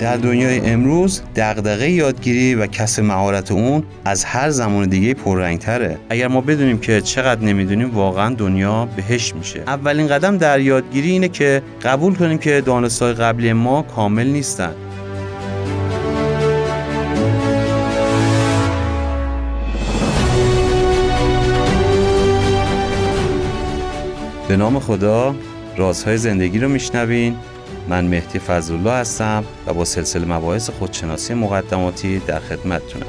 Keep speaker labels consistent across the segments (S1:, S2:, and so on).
S1: در دنیای امروز دغدغه یادگیری و کسب مهارت اون از هر زمان دیگه پررنگتره. اگر ما بدونیم که چقدر نمی‌دونیم واقعا دنیا بهش میشه. اولین قدم در یادگیری اینه که قبول کنیم که دانستهای قبلی ما کامل نیستن. به نام خدا رازهای زندگی رو میشنوین. من مهدی فضلالله هستم و با سلسله مباحث خودشناسی مقدماتی در خدمتتونم.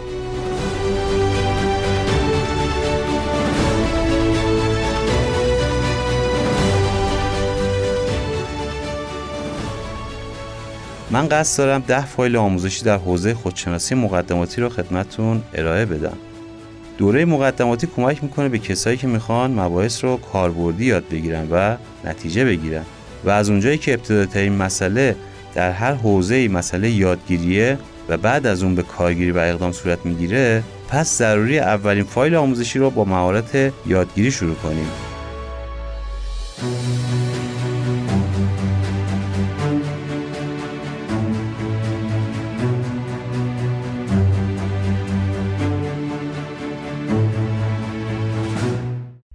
S1: من قصد دارم ده فایل آموزشی در حوزه خودشناسی مقدماتی رو خدمتتون ارائه بدم. دوره مقدماتی کمک می‌کنه به کسایی که می‌خوان مباحث رو کاربردی یاد بگیرن و نتیجه بگیرن. و از اونجایی که ابتداترین مسئله در هر حوزه مسئله یادگیریه و بعد از اون به کارگیری و اقدام صورت می‌گیره پس ضروری اولین فایل آموزشی رو با مهارت یادگیری شروع کنیم.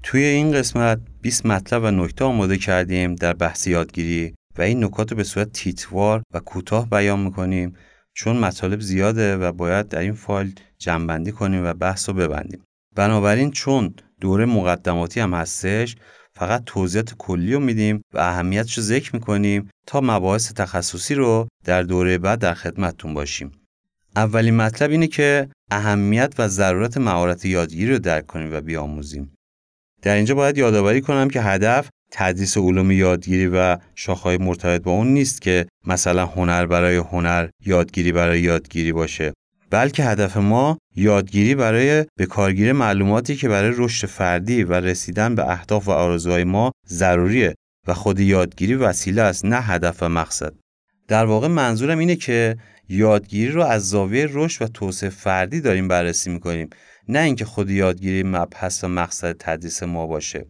S1: توی این قسمت 20 مطلب و نکته آماده کردیم در بحث یادگیری و این نکات رو به صورت تیتوار و کوتاه بیان می‌کنیم چون مطالب زیاده و باید در این فایل جمعبندی کنیم و بحث رو ببندیم. بنابراین چون دوره مقدماتی هم هستش فقط توضیحات کلی رو میدیم و اهمیتش رو ذکر می‌کنیم تا مباحث تخصصی رو در دوره بعد در خدمتتون باشیم. اولین مطلب اینه که اهمیت و ضرورت مهارت یادگیری رو درک کنیم و بیاموزیم. در اینجا باید یادآوری کنم که هدف تدریس علوم یادگیری و شاخهای مرتبط با اون نیست که مثلا هنر برای هنر یادگیری برای یادگیری باشه بلکه هدف ما یادگیری برای به کارگیری معلوماتی که برای رشد فردی و رسیدن به اهداف و آرزوهای ما ضروریه و خود یادگیری وسیله است نه هدف و مقصد. در واقع منظورم اینه که یادگیری رو از زاویه رشد و توسعه فردی داریم بررسی می‌کنیم. نه اینکه خود یادگیری مبحث و مقصد تدریس ما باشه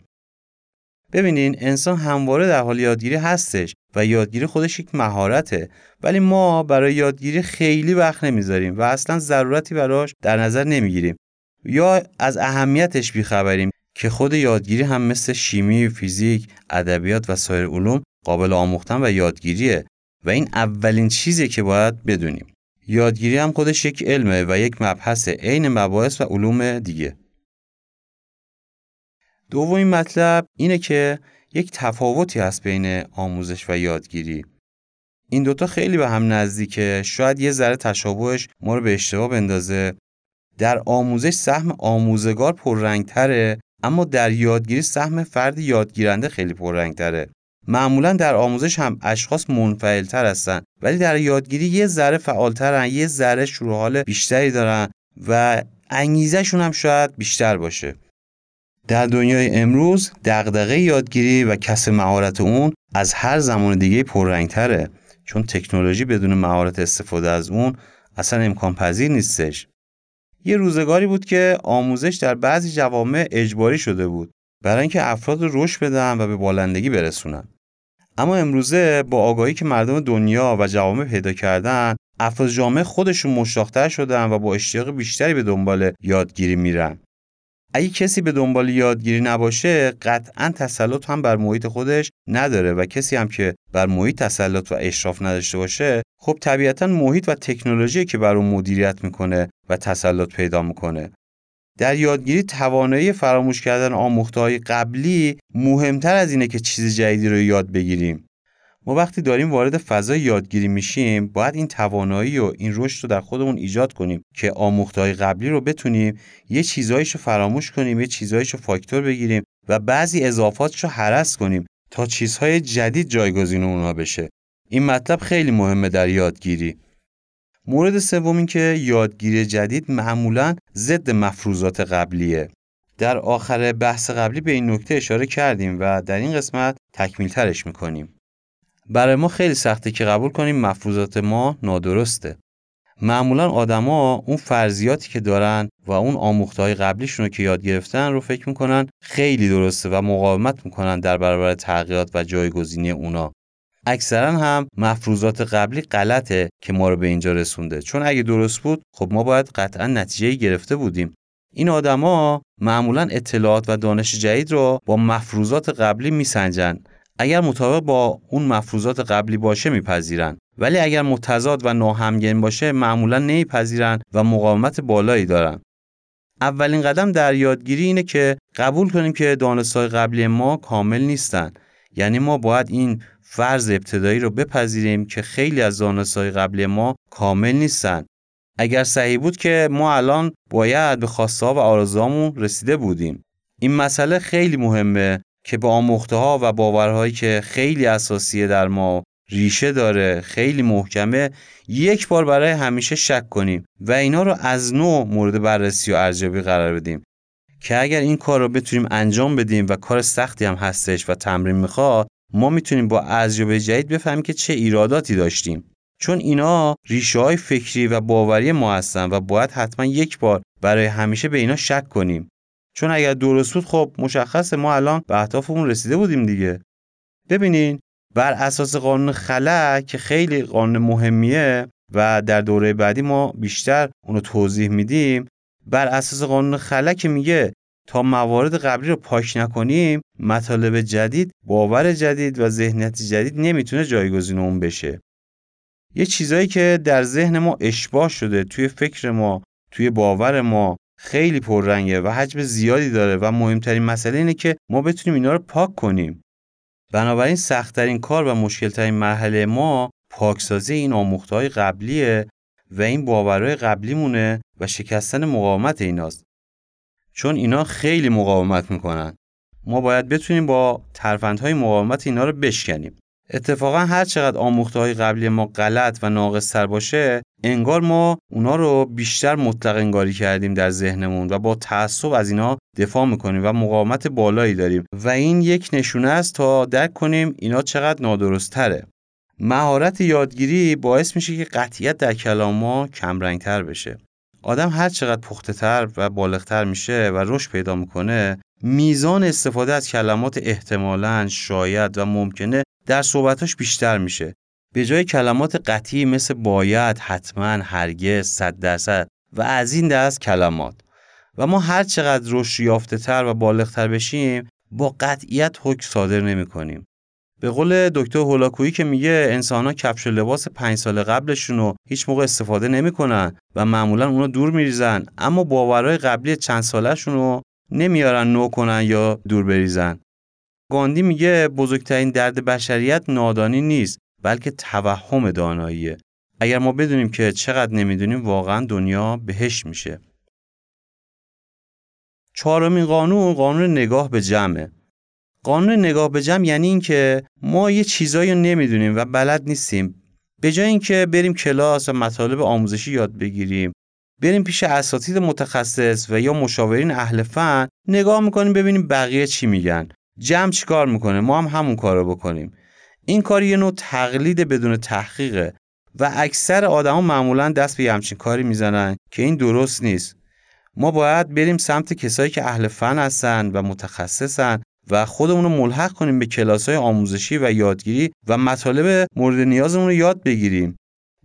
S1: ببینین انسان همواره در حال یادگیری هستش و یادگیری خودش یک مهارته ولی ما برای یادگیری خیلی وقت نمی‌ذاریم و اصلا ضرورتی براش در نظر نمی‌گیریم یا از اهمیتش بیخبریم که خود یادگیری هم مثل شیمی، فیزیک، ادبیات و سایر علوم قابل آموختن و یادگیریه و این اولین چیزی که باید بدونیم. یادگیری هم خودش یک علمه و یک مبحث عین مباحث و علوم دیگه. دومین مطلب اینه که یک تفاوتی هست بین آموزش و یادگیری. این دوتا خیلی به هم نزدیکه شاید یه ذره تشابهش ما رو به اشتباه بندازه در آموزش سهم آموزگار پررنگتره اما در یادگیری سهم فرد یادگیرنده خیلی پررنگتره معمولا در آموزش هم اشخاص منفعلتر هستن ولی در یادگیری یه ذره فعالترن یه ذره شروع حال بیشتری دارن و انگیزشون هم شاید بیشتر باشه. در دنیای امروز دغدغه یادگیری و کسب مهارت اون از هر زمان دیگه پررنگتره چون تکنولوژی بدون مهارت استفاده از اون اصلا امکان پذیر نیستش. یه روزگاری بود که آموزش در بعضی جوامع اجباری شده بود برای اینکه افراد رو رشد بدن و به بالندگی برسونن. اما امروزه با آگاهی که مردم دنیا و جوامع پیدا کردن افراد جامعه خودشون مشتاقتر شدن و با اشتیاق بیشتری به دنبال یادگیری میرن. اگه کسی به دنبال یادگیری نباشه قطعا تسلط هم بر محیط خودش نداره و کسی هم که بر محیط تسلط و اشراف نداشته باشه خب طبیعتا محیط و تکنولوژی که بر اون مدیریت می‌کنه و تسلط پیدا می‌کنه. در یادگیری توانایی فراموش کردن آموختهای قبلی مهمتر از اینه که چیز جدیدی رو یاد بگیریم. ما وقتی داریم وارد فضای یادگیری میشیم باید این توانایی و این رشد رو در خودمون ایجاد کنیم که آموختهای قبلی رو بتونیم یه چیزایش رو فراموش کنیم یه چیزایش رو فاکتور بگیریم و بعضی اضافاتش رو حرس کنیم تا چیزهای جدید جایگزین اونها بشه. این مطلب خیلی مهمه در یادگیری. مورد سوم این که یادگیری جدید معمولا ضد مفروضات قبلیه. در آخر بحث قبلی به این نکته اشاره کردیم و در این قسمت تکمیل ترش می‌کنیم. برای ما خیلی سخته که قبول کنیم مفروضات ما نادرسته. معمولا آدما اون فرضیاتی که دارن و اون آموخته های قبلیشون رو که یاد گرفتن رو فکر می‌کنن خیلی درسته و مقاومت می‌کنن در برابر تغییرات و جایگزینی اونا. اکثرا هم مفروضات قبلی غلطه که ما رو به اینجا رسونده. چون اگه درست بود خب ما باید قطعا نتیجه گرفته بودیم. این آدما معمولا اطلاعات و دانش جدید رو با مفروضات قبلی میسنجن. اگر مطابق با اون مفروضات قبلی باشه میپذیرن. ولی اگر متضاد و ناهمگن باشه معمولا نمیپذیرن و مقاومت بالایی دارن. اولین قدم در یادگیری اینه که قبول کنیم که دانستهای قبلی ما کامل نیستن. یعنی ما باید این فرض ابتدایی رو بپذیریم که خیلی از دانستهای قبلی ما کامل نیستن. اگر صحیح بود که ما الان باید به خواسته و آرزوهامون رسیده بودیم. این مسئله خیلی مهمه که به آموخته ها و باورهایی که خیلی اساسیه در ما ریشه داره خیلی محکمه یک بار برای همیشه شک کنیم و اینا رو از نوع مورد بررسی و ارزیابی قرار بدیم. که اگر این کار رو بتونیم انجام بدیم و کار سختی هم هستش و تمرین می‌خواد ما می‌تونیم با ارزیابی جدید بفهمیم که چه ایراداتی داشتیم. چون اینا ریشه های فکری و باوری ما هستن و باید حتما یک بار برای همیشه به اینا شک کنیم. چون اگر درست بود خب مشخصه ما الان به اهدافمون رسیده بودیم دیگه. ببینین بر اساس قانون خلق که خیلی قانون مهمیه و در دوره بعدی ما بیشتر اونو توضیح میدیم بر اساس قانون خلق که میگه تا موارد قبلی رو پاک نکنیم مطالب جدید باور جدید و ذهنیت جدید نمی‌تونه جایگزین اون بشه. یه چیزایی که در ذهن ما اشباه شده توی فکر ما توی باور ما خیلی پررنگه و حجم زیادی داره و مهمترین مسئله اینه که ما بتونیم اینا رو پاک کنیم. بنابراین سختترین کار و مشکلترین مرحله ما پاکسازی این آموختهای قبلیه و این باورهای قبلیمونه و شکستن مقاومت ایناست. چون اینا خیلی مقاومت می‌کنن. ما باید بتونیم با ترفندهای مقاومت اینا رو بشکنیم. اتفاقا هر چقدر آموخته های قبلی ما غلط و ناقصتر باشه انگار ما اونا رو بیشتر مطلق انگاری کردیم در ذهنمون و با تعصب از اینا دفاع می‌کنیم و مقاومت بالایی داریم. و این یک نشونه است تا درک کنیم اینا چقدر نادرست تره مهارت یادگیری باعث میشه که قطعیت در کلام ما کمرنگتر بشه. آدم هر چقدر پخته تر و بالغتر میشه و رشد پیدا می‌کنه میزان استفاده از کلمات احتمالاً شاید و ممکنه در صحبتاش بیشتر میشه به جای کلمات قطعی مثل باید، حتما، هرگز، صد درصد و از این دست کلمات و ما هر چقدر رشد یافته تر و بالغتر بشیم با قطعیت حکم صادر نمی کنیم. به قول دکتر هولاکویی که میگه انسان ها کفش لباس پنج سال قبلشون رو هیچ موقع استفاده نمی‌کنن و معمولا اونو دور میریزن اما باورهای قبلی چند سالشون رو نمیارن نو کنن یا دور بریزن. گاندی میگه بزرگترین درد بشریت نادانی نیست بلکه توهم داناییه. اگر ما بدونیم که چقدر نمی‌دونیم واقعا دنیا بهش میشه. چهارمین قانون قانون نگاه به جمعه. قانون نگاه به جمع یعنی اینکه ما یه چیزایی رو نمی‌دونیم و بلد نیستیم. به جای اینکه بریم کلاس و مطالب آموزشی یاد بگیریم بریم پیش اساتید متخصص و یا مشاورین اهل فن نگاه می‌کنیم ببینیم بقیه چی میگن. جمع چیکار می‌کنه؟ ما هم همون کار رو بکنیم. این کار یه نوع تقلید بدون تحقیقه و اکثر آدما معمولا دست به همچین کاری می‌زنن که این درست نیست. ما باید بریم سمت کسایی که اهل فن هستن و متخصصن و خودمون رو ملحق کنیم به کلاس های آموزشی و یادگیری و مطالب مورد نیازمون رو یاد بگیریم.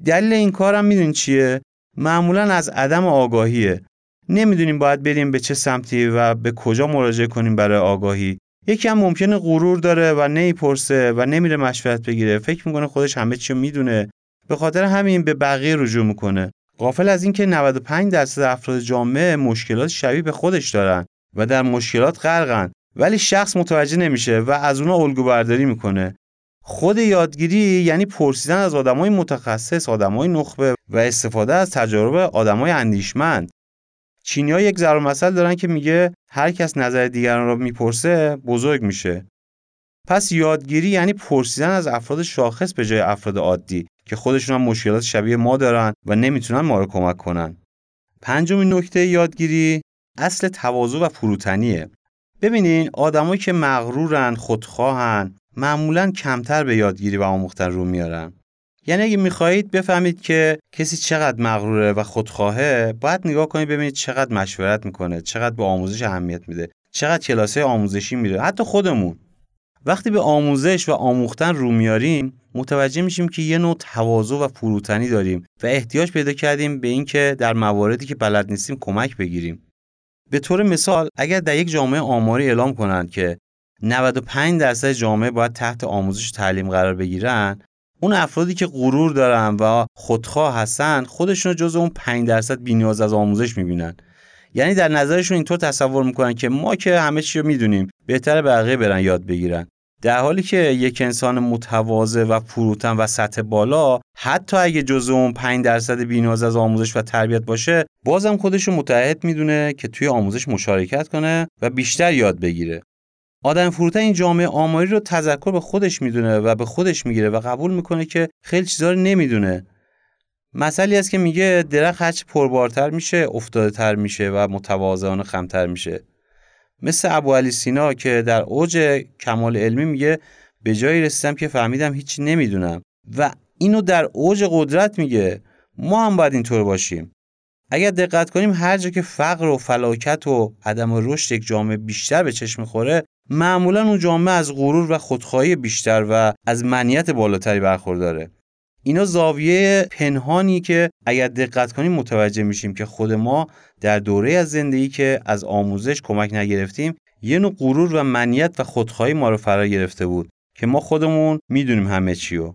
S1: دلیل این کارم می‌دونین چیه؟ معمولا از عدم آگاهیه. نمی‌دونیم باید بریم به چه سمتی و به کجا مراجعه کنیم برای آگاهی. یکی هم ممکنه غرور داره و نمی‌پرسه و نمیره مشورت بگیره. فکر می‌کنه خودش همه چی می‌دونه. به خاطر همین به بقیه رجوع می‌کنه. غافل از اینکه 95 درصد افراد جامعه مشکلات شبیه به خودش دارن و در مشکلات غرقن. ولی شخص متوجه نمیشه و از اونا الگو برداری می‌کنه خود یادگیری یعنی پرسیدن از آدمای متخصص، آدمای نخبه و استفاده از تجارب آدمای اندیشمند. چینی ها یک ضرب مثل دارن که میگه هر کس نظر دیگران رو می‌پرسه بزرگ میشه. پس یادگیری یعنی پرسیدن از افراد شاخص به جای افراد عادی که خودشون هم مشکلات شبیه ما دارن و نمی‌تونن ما رو کمک کنن. پنجمین نکته یادگیری اصل تواضع و فروتنیه. ببینین آدمایی که مغرورن، خودخواهن، معمولا کمتر به یادگیری و آموختن رو میارن. یعنی اگه می‌خواهید بفهمید که کسی چقدر مغروره و خودخواهه باید نگاه کنید ببینید چقدر مشورت می‌کنه چقدر به آموزش اهمیت میده چقدر کلاسه آموزشی میره. حتی خودمون. وقتی به آموزش و آموختن رو میاریم متوجه میشیم که یه نوع تواضع و فروتنی داریم و احتیاج پیدا کردیم به اینکه در مواردی که بلد نیستیم کمک بگیریم. به طور مثال اگر در یک جامعه آماری اعلام کنند که 95 درصد جامعه باید تحت آموزش و تعلیم قرار بگیرن اون افرادی که غرور دارن و خودخواه هستن خودشون جز اون 5 درصد بی‌نیاز از آموزش می‌بینن. یعنی در نظرشون اینطور تصور می‌کنن که ما که همه چی رو می‌دونیم بهتر بقیه برن یاد بگیرن. در حالی که یک انسان متواضع و فروتن و سطح بالا حتی اگه جزء اون 5 درصد بی‌نیاز از آموزش و تربیت باشه بازم خودش رو متعهد می‌دونه که توی آموزش مشارکت کنه و بیشتر یاد بگیره. آدم فروتن این جامعه آماری رو تذکر به خودش می‌دونه و به خودش می‌گیره و قبول می‌کنه که خیلی چیزا رو نمی‌دونه. مسئله است که میگه درخت هرچی پربارتر میشه افتاده تر میشه و متواضعانه خمتر میشه. مثل ابو علی سینا که در اوج کمال علمی میگه به جایی رسیدم که فهمیدم هیچی نمی‌دونم. و اینو در اوج قدرت میگه. ما هم باید اینطور باشیم. اگر دقت کنیم هر جا که فقر و فلاکت و عدم رشد یک جامعه بیشتر به چشم می‌خوره معمولا اون جامعه از غرور و خودخواهی بیشتر و از منیت بالاتری برخورداره. اینا زاویه پنهانی که اگر دقت کنیم متوجه میشیم که خود ما در دوره از زندگی که از آموزش کمک نگرفتیم یه نوع غرور و منیت و خودخواهی ما رو فرا گرفته بود که ما خودمون می‌دونیم همه چیو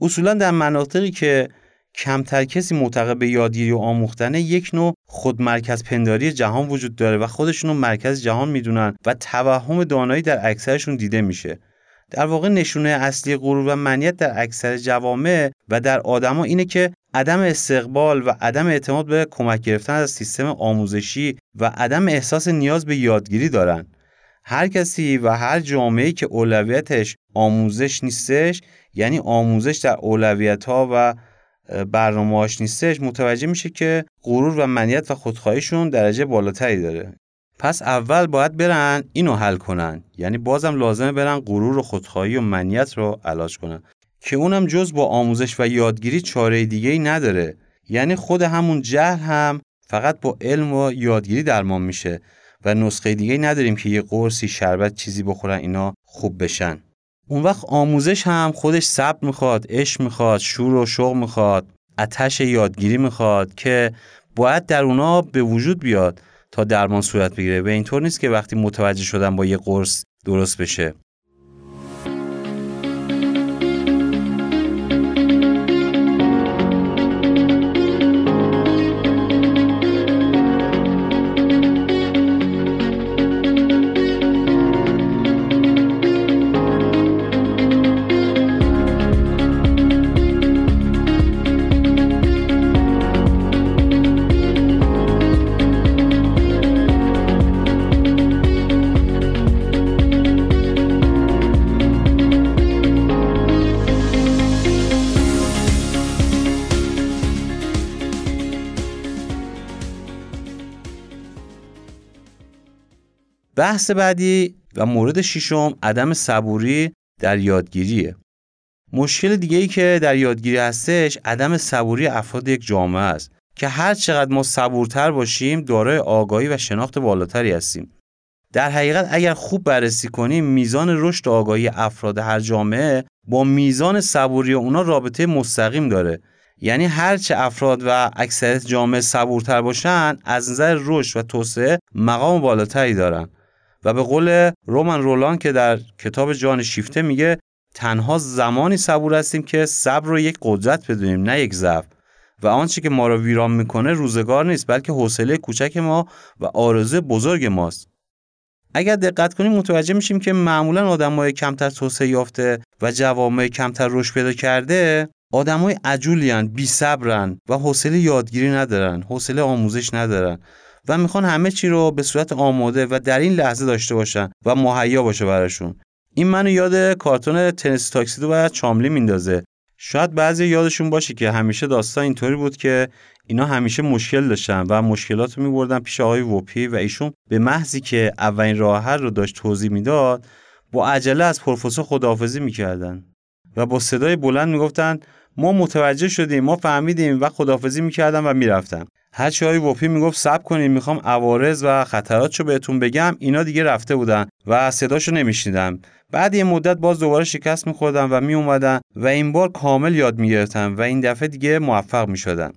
S1: اصولا در مناطقی که کمتر کسی معتقد به یادگیری و آموختنه یک نوع خودمرکز پنداری جهان وجود داره و خودشون رو مرکز جهان می‌دونن و توهم دانایی در اکثرشون دیده میشه. در واقع نشونه اصلی غرور و منیت در اکثر جوامع و در آدما اینه که عدم استقبال و عدم اعتماد به کمک گرفتن از سیستم آموزشی و عدم احساس نیاز به یادگیری دارن. هر کسی و هر جامعه‌ای که اولویتش آموزش نیستش یعنی آموزش در اولویت ها و برنامه‌اش نیستش متوجه میشه که غرور و منیت و خودخواهیشون درجه بالاتری داره. پس اول باید برن اینو حل کنن. یعنی بازم لازمه برن غرور و خودخواهی و منیت رو علاج کنن. که اونم جز با آموزش و یادگیری چاره دیگه ای نداره. یعنی خود همون جهل هم فقط با علم و یادگیری درمان میشه و نسخه دیگه نداریم که یه قرصی شربت چیزی بخورن اینا خوب بشن. اون وقت آموزش هم خودش صبر می‌خواد عشق می‌خواد شور و شوق می‌خواد اتش یادگیری می‌خواد که باید در اونا به وجود بیاد. تا درمان صورت بگیره. و اینطور نیست که وقتی متوجه شدن با یه قرص درست بشه. بحث بعدی و مورد ششم عدم صبوری در یادگیریه. مشکل دیگه ای که در یادگیری هستش عدم صبوری افراد یک جامعه است که هر چقدر ما صبورتر باشیم دارای آگاهی و شناخت بالاتری هستیم. در حقیقت اگر خوب بررسی کنیم میزان رشد آگاهی افراد هر جامعه با میزان صبوری اونا رابطه مستقیم داره یعنی هرچه افراد و اکثریت جامعه صبورتر باشن از نظر رشد و توسعه مقام بالاتری دارن و به قول رومن رولان که در کتاب جان شیفته میگه تنها زمانی صبور هستیم که صبر رو یک قدرت بدونیم نه یک ضعف. و آنچه که ما رو ویران می‌کنه روزگار نیست بلکه حوصله کوچک ما و آرزوی بزرگ ماست. اگر دقت کنیم متوجه میشیم که معمولا آدمای کمتر توسعه یافته و جوامع کمتر رشد پیدا کرده آدمای عجولیان بی صبرن و حوصله یادگیری ندارن حوصله آموزش ندارن. و می‌خوان همه چی رو به صورت آماده و در این لحظه داشته باشن و مهیا باشه براشون. این منو یاد کارتون تنس تاکسیدو و چاملی میندازه. شاید بعضی یادشون باشه که همیشه داستان اینطوری بود که اینا همیشه مشکل داشتن و مشکلات رو میبردن پیش آقای وپی و ایشون به محضی که اولین راه حل رو داشت توضیح می‌داد با عجله از پروفسور خداحافظی می‌کردن و با صدای بلند می‌گفتن ما متوجه شدیم ما فهمیدیم و خدافزی می‌کردم و می‌رفتم هر چی وپی می‌گفت سب کنین می‌خوام عوارض و خطراتشو بهتون بگم. اینا دیگه رفته بودن و صداشو نمیشنیدم. بعد یه مدت باز دوباره شکست میخوردم و میومدن و این بار کامل یاد می‌گرفتم و این دفعه دیگه موفق می‌شدن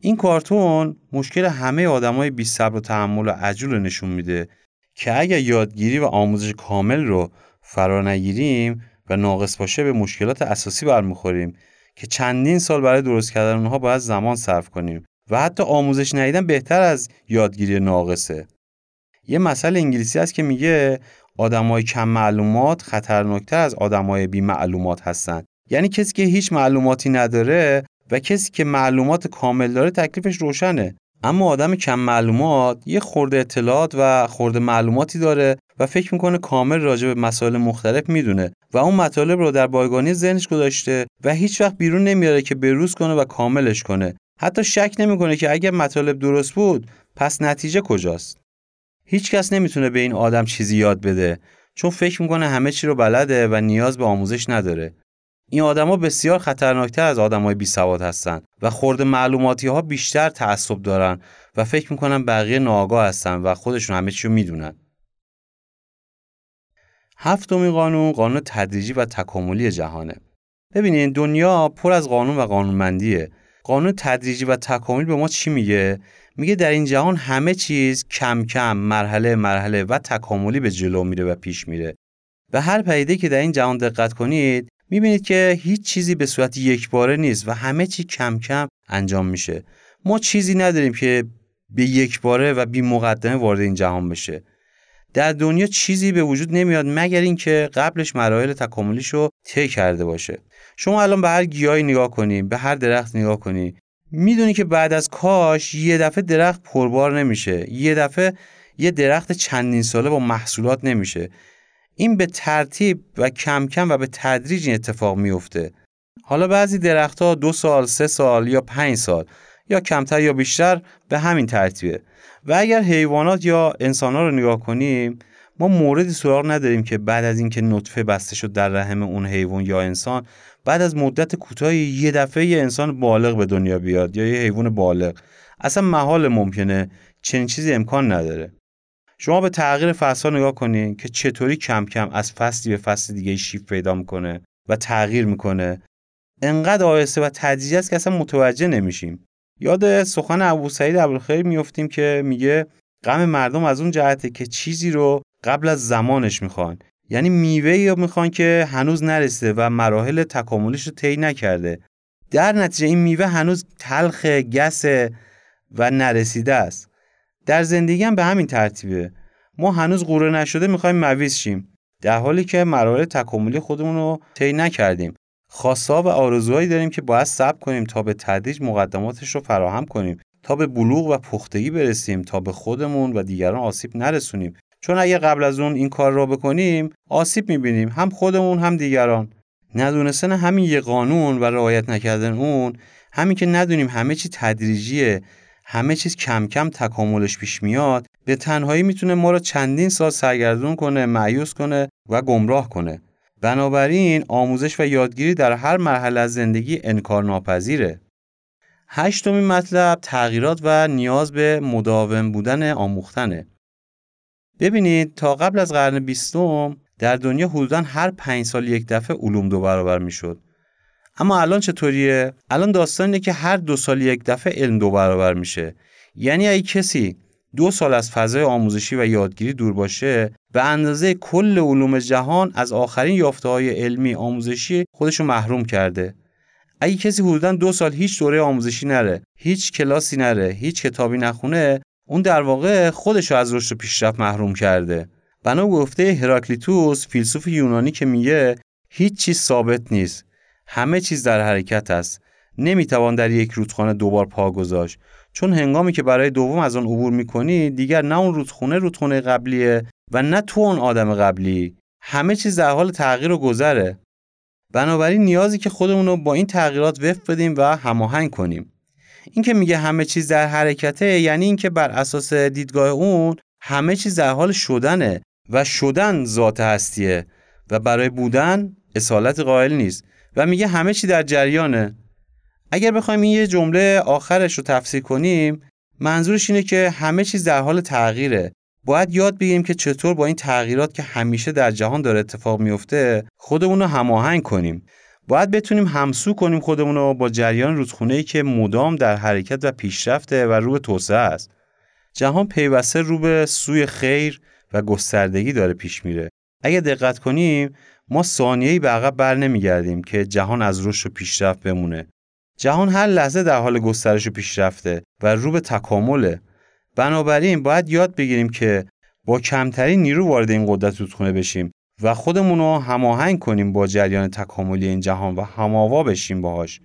S1: این کارتون مشکل همه آدمای بی صبر و تحمل و عجول نشون میده که اگر یادگیری و آموزش کامل رو فرا نگیریم و ناقص باشه به مشکلات اساسی برمیخوریم که چندین سال برای درست کردن اونها باید زمان صرف کنیم. و حتی آموزش ندیدن بهتر از یادگیری ناقصه. یه مسئله انگلیسی هست که میگه آدمای کم معلومات خطرناکتر از آدمای بی معلومات هستن. یعنی کسی که هیچ معلوماتی نداره و کسی که معلومات کامل داره تکلیفش روشنه. اما آدم کم معلومات یه خورده اطلاعات و خورده معلوماتی داره و فکر می‌کنه کامل راجع به مسائل مختلف می‌دونه و اون مطالب رو در بایگانی ذهنش گذاشته و هیچ وقت بیرون نمیاره که بروز کنه و کاملش کنه. حتی شک نمی‌کنه که اگر مطالب درست بود پس نتیجه کجاست؟ هیچ کس نمی‌تونه به این آدم چیزی یاد بده چون فکر می‌کنه همه چی رو بلده و نیاز به آموزش نداره. این آدما بسیار خطرناکتر از آدمای بی سواد هستن و خورده معلوماتی ها بیشتر تعصب دارن و فکر می‌کنن بقیه ناآگاه هستن و خودشون همه چی رو می‌دونن. هفتمین قانون قانون تدریجی و تکاملی جهانه. ببینید دنیا پر از قانون و قانونمندیه. قانون تدریجی و تکاملی به ما چی میگه؟ میگه در این جهان همه چیز کم کم مرحله مرحله و تکاملی به جلو میره و پیش میره. و هر پدیده که در این جهان دقت کنید می‌بینید که هیچ چیزی به صورت یکباره نیست و همه چی کم کم انجام میشه. ما چیزی نداریم که به یک باره و بی مقدمه وارد این جهان بشه. در دنیا چیزی به وجود نمیاد مگر اینکه قبلش مراحل تکاملیش رو طی کرده باشه. شما الان به هر گیاهی نگاه کنید به هر درخت نگاه کنید می‌دونی که بعد از کاش یه دفعه درخت پربار نمیشه. یه دفعه یه درخت چندین ساله با محصولات نمیشه. این به ترتیب و کم کم و به تدریج این اتفاق میفته حالا بعضی درختها دو سال، سه سال یا پنج سال یا کمتر یا بیشتر به همین ترتیبه. و اگر حیوانات یا انسانها رو نگاه کنیم ما موردی سراغ نداریم که بعد از اینکه نطفه بسته شد در رحم اون حیوان یا انسان بعد از مدت کوتاهی یه دفعه یه انسان بالغ به دنیا بیاد یا یه حیوان بالغ. اصلا محال ممکنه چنین چیزی امکان نداره. شما به تغییر فصل نگاه کنین که چطوری کم کم از فصلی به فصل دیگه شیف پیدا می‌کنه و تغییر می‌کنه. انقدر آهسته و تدریجی است که اصلا متوجه نمیشیم. یاد سخن ابو سعید ابوالخیر میفتیم که میگه غم مردم از اون جهته که چیزی رو قبل از زمانش می‌خوان. یعنی میوه یا می‌خوان که هنوز نرسیده و مراحل تکاملش رو طی نکرده. در نتیجه این میوه هنوز تلخ گسه و نرسیده است. در زندگی هم به همین ترتیبه. ما هنوز قوره نشده می‌خوایم مویز شیم. در حالی که مراحل تکاملی خودمون رو طی نکردیم. خواستا و آرزوهایی داریم که باید صبر کنیم تا به تدریج مقدماتش رو فراهم کنیم. تا به بلوغ و پختگی برسیم تا به خودمون و دیگران آسیب نرسونیم. چون اگه قبل از اون این کار را بکنیم آسیب می‌بینیم. هم خودمون هم دیگران. ندونستن همین یه قانون و رعایت نکردن اون همین که ندونیم همه چی تدریجیه همه چیز کم کم تکاملش پیش میاد به تنهایی می‌تونه ما رو چندین سال سرگردون کنه معیوس کنه و گمراه کنه. بنابراین آموزش و یادگیری در هر مرحله از زندگی انکار ناپذیره هشتمین مطلب تغییرات و نیاز به مداوم بودن آموختنه. ببینید تا قبل از قرن بیستم در دنیا حدودا هر پنج سال یک دفعه علوم دو برابر می‌شد. اما الان چطوریه؟ الان داستان اینه که هر دو سال یک دفعه علم دو برابر میشه. یعنی اگه کسی دو سال از فضای آموزشی و یادگیری دور باشه به اندازه کل علوم جهان از آخرین یافته های علمی آموزشی خودشو محروم کرده. اگه کسی حدودا دو سال هیچ دوره آموزشی نره هیچ کلاسی نره هیچ کتابی نخونه اون در واقع خودشو از رشد و پیشرفت محروم کرده. بنا گفته هراکلیتوس فیلسوف یونانی که میگه هیچ چیز ثابت نیست. همه چیز در حرکت است. نمی‌توان در یک رودخانه دوبار پا گذاشت. چون هنگامی که برای دوم از آن عبور می‌کنی دیگر نه اون رودخونه رودخونه قبلیه و نه تو اون آدم قبلی. همه چیز در حال تغییر و گذره. بنابراین نیازی که خودمون رو با این تغییرات وفق بدیم و هماهنگ کنیم. این که میگه همه چیز در حرکته یعنی اینکه بر اساس دیدگاه اون همه چیز در حال شدنه و شدن ذات هستیه و برای بودن اصالت قائل نیست. و میگه همه چی در جریانه. اگر بخوایم این یه جمله آخرش رو تفسیر کنیم منظورش اینه که همه چیز در حال تغییره. باید یاد بگیریم که چطور با این تغییرات که همیشه در جهان داره اتفاق میفته خودمون رو هماهنگ کنیم. باید بتونیم همسو کنیم خودمون رو با جریان رودخونه‌ای که مدام در حرکت و پیشرفته و رو به توسعه است. جهان پیوسته رو به سوی خیر و گستردگی داره پیش میره. اگه دقت کنیم ما ثانیه‌ای به عقب بر نمیگردیم که جهان از رشد و پیشرفت بمونه. جهان هر لحظه در حال گسترش و پیشرفته و رو به تکامله بنابراین باید یاد بگیریم که با کمترین نیرو وارد این قدرت رودخونه بشیم و خودمون رو هماهنگ کنیم با جریان تکاملی این جهان و هماوا بشیم باهاش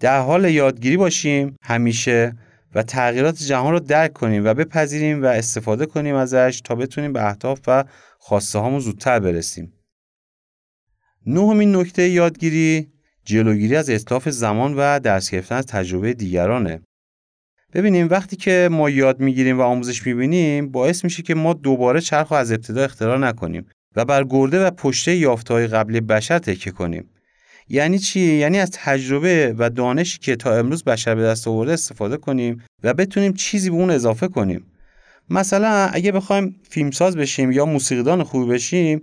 S1: در حال یادگیری باشیم همیشه و تغییرات جهان رو درک کنیم و بپذیریم و استفاده کنیم ازش تا بتونیم به اهداف و خواسته هامون زودتر برسیم. نهمین نکته یادگیری جلوگیری از اطلاف زمان و درس گرفتن از تجربه دیگرانه. ببینیم وقتی که ما یاد می‌گیریم و آموزش می‌بینیم باعث میشه که ما دوباره چرخ از ابتدا اختراع نکنیم و بر گرده و پشته یافته‌های قبلی بشر تکیه کنیم. یعنی چی؟ یعنی از تجربه و دانشی که تا امروز بشر به دست آورده استفاده کنیم و بتونیم چیزی به اون اضافه کنیم. مثلا اگه بخوایم فیلمساز بشیم یا موسیقیدان خوبی بشیم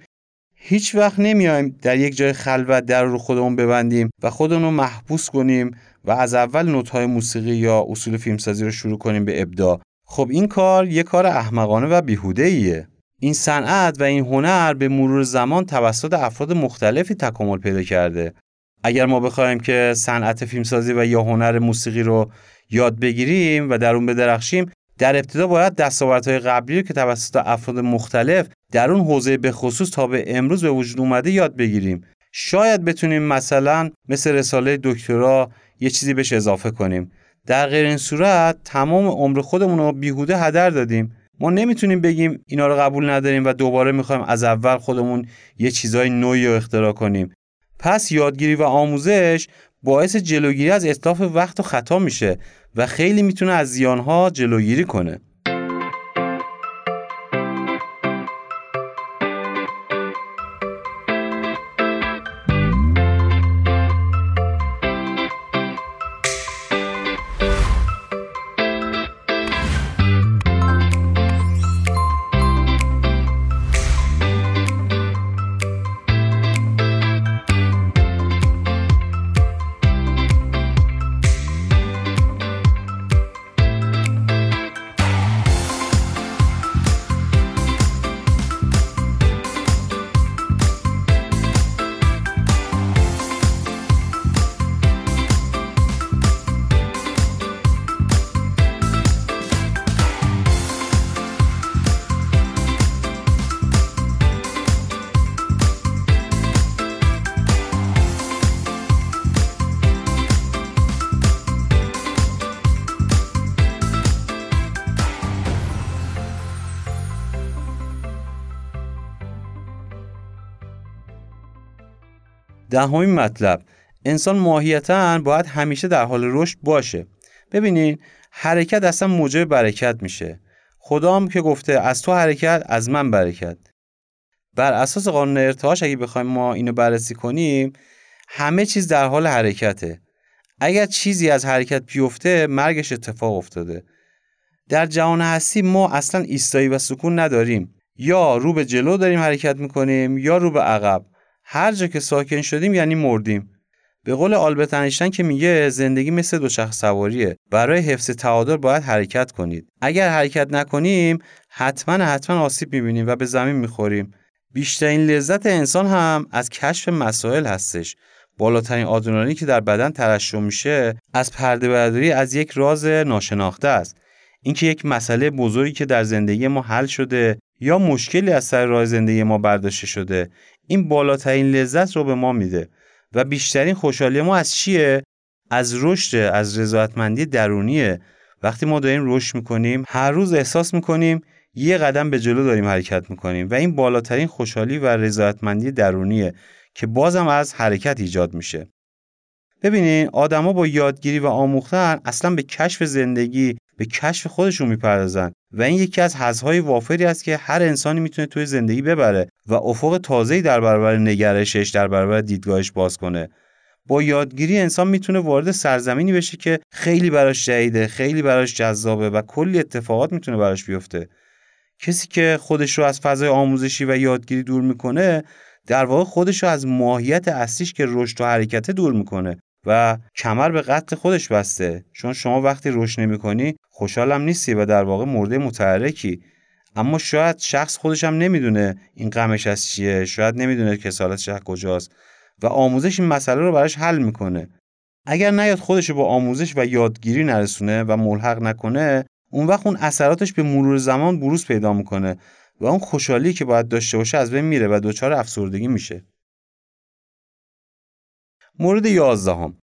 S1: هیچ وقت نمیایم در یک جای خلوت در رو خودمون ببندیم و خودمون رو محبوس کنیم و از اول نوت‌های موسیقی یا اصول فیلمسازی رو شروع کنیم به ابداع. خب این کار یه کار احمقانه و بیهوده ایه. این صنعت و این هنر به مرور زمان توسط افراد مختلفی تکامل پیدا کرده اگر ما بخوایم که صنعت فیلمسازی و یا هنر موسیقی رو یاد بگیریم و در اون بدرخشیم در ابتدا باید دستاوردهای قبلی رو که توسط افراد مختلف در اون حوزه به خصوص تا به امروز به وجود اومده یاد بگیریم. شاید بتونیم مثلا مثل رساله دکترا یه چیزی بهش اضافه کنیم. در غیر این صورت تمام عمر خودمون رو بیهوده هدر دادیم. ما نمی‌تونیم بگیم اینا رو قبول نداریم و دوباره می‌خوایم از اول خودمون یه چیزای نوعی رو اختراع کنیم. پس یادگیری و آموزش باعث جلوگیری از اطلاف وقت و خطا میشه و خیلی می‌تونه از زیانها جلوگیری کنه. دهمین مطلب. انسان ماهیتا باید همیشه در حال رشد باشه. ببینین حرکت اصلا موجب برکت میشه. خدا هم که گفته از تو حرکت از من برکت. بر اساس قانون ارتعاش اگه بخوایم ما اینو بررسی کنیم همه چیز در حال حرکته. اگر چیزی از حرکت بیفته مرگش اتفاق افتاده. در جهان هستی ما اصلا ایستایی و سکون نداریم. یا رو به جلو داریم حرکت می‌کنیم یا رو به عقب. هر جا که ساکن شدیم یعنی مردیم. به قول آلبرت که میگه زندگی مثل دوچرخه سواریه. برای حفظ تعادل باید حرکت کنید. اگر حرکت نکنیم حتما حتما آسیب می‌بینیم و به زمین می‌خوریم. بیشترین لذت انسان هم از کشف مسائل هستش. بالاترین آدرنالینی که در بدن ترشح میشه از پرده برداری از یک راز ناشناخته است. اینکه یک مسئله بزرگی که در زندگی ما حل شده یا مشکلی از سر راه زندگی ما برداشته شده این بالاترین لذت رو به ما میده و بیشترین خوشحالی ما از چیه؟ از رشد از رضایتمندی درونیه. وقتی ما داریم رشد می‌کنیم هر روز احساس می‌کنیم یه قدم به جلو داریم حرکت می‌کنیم و این بالاترین خوشحالی و رضایتمندی درونیه که بازم از حرکت ایجاد میشه. ببینین آدما با یادگیری و آموختن اصلا به کشف زندگی به کشف خودشون می‌پردازن. و این یکی از حزهای وافری است که هر انسانی می‌تونه توی زندگی ببره و افق تازه‌ای در برابر نگرشش در برابر دیدگاهش باز کنه. با یادگیری انسان می‌تونه وارد سرزمینی بشه که خیلی براش جدیده خیلی براش جذابه و کلی اتفاقات می‌تونه براش بیفته. کسی که خودش رو از فضای آموزشی و یادگیری دور می‌کنه در واقع خودش رو از ماهیت اصلیش که رشد و حرکته دور می‌کنه. و کمر به قطع خودش بسته. چون شما وقتی رشد نمی‌کنی خوشحالم نیستی و در واقع مرده متحرکی. اما شاید شخص خودش هم نمی‌دونه این غمش از چیه شاید نمی‌دونه کسالتش از کجاست و آموزش این مسئله رو براش حل می‌کنه. اگر نیاد خودش با آموزش و یادگیری نرسونه و ملحق نکنه اون وقت اون اثراتش به مرور زمان بروز پیدا می‌کنه و اون خوشحالی که باید داشته باشه از بین میره و دچار افسردگی میشه. مورد یازدهم.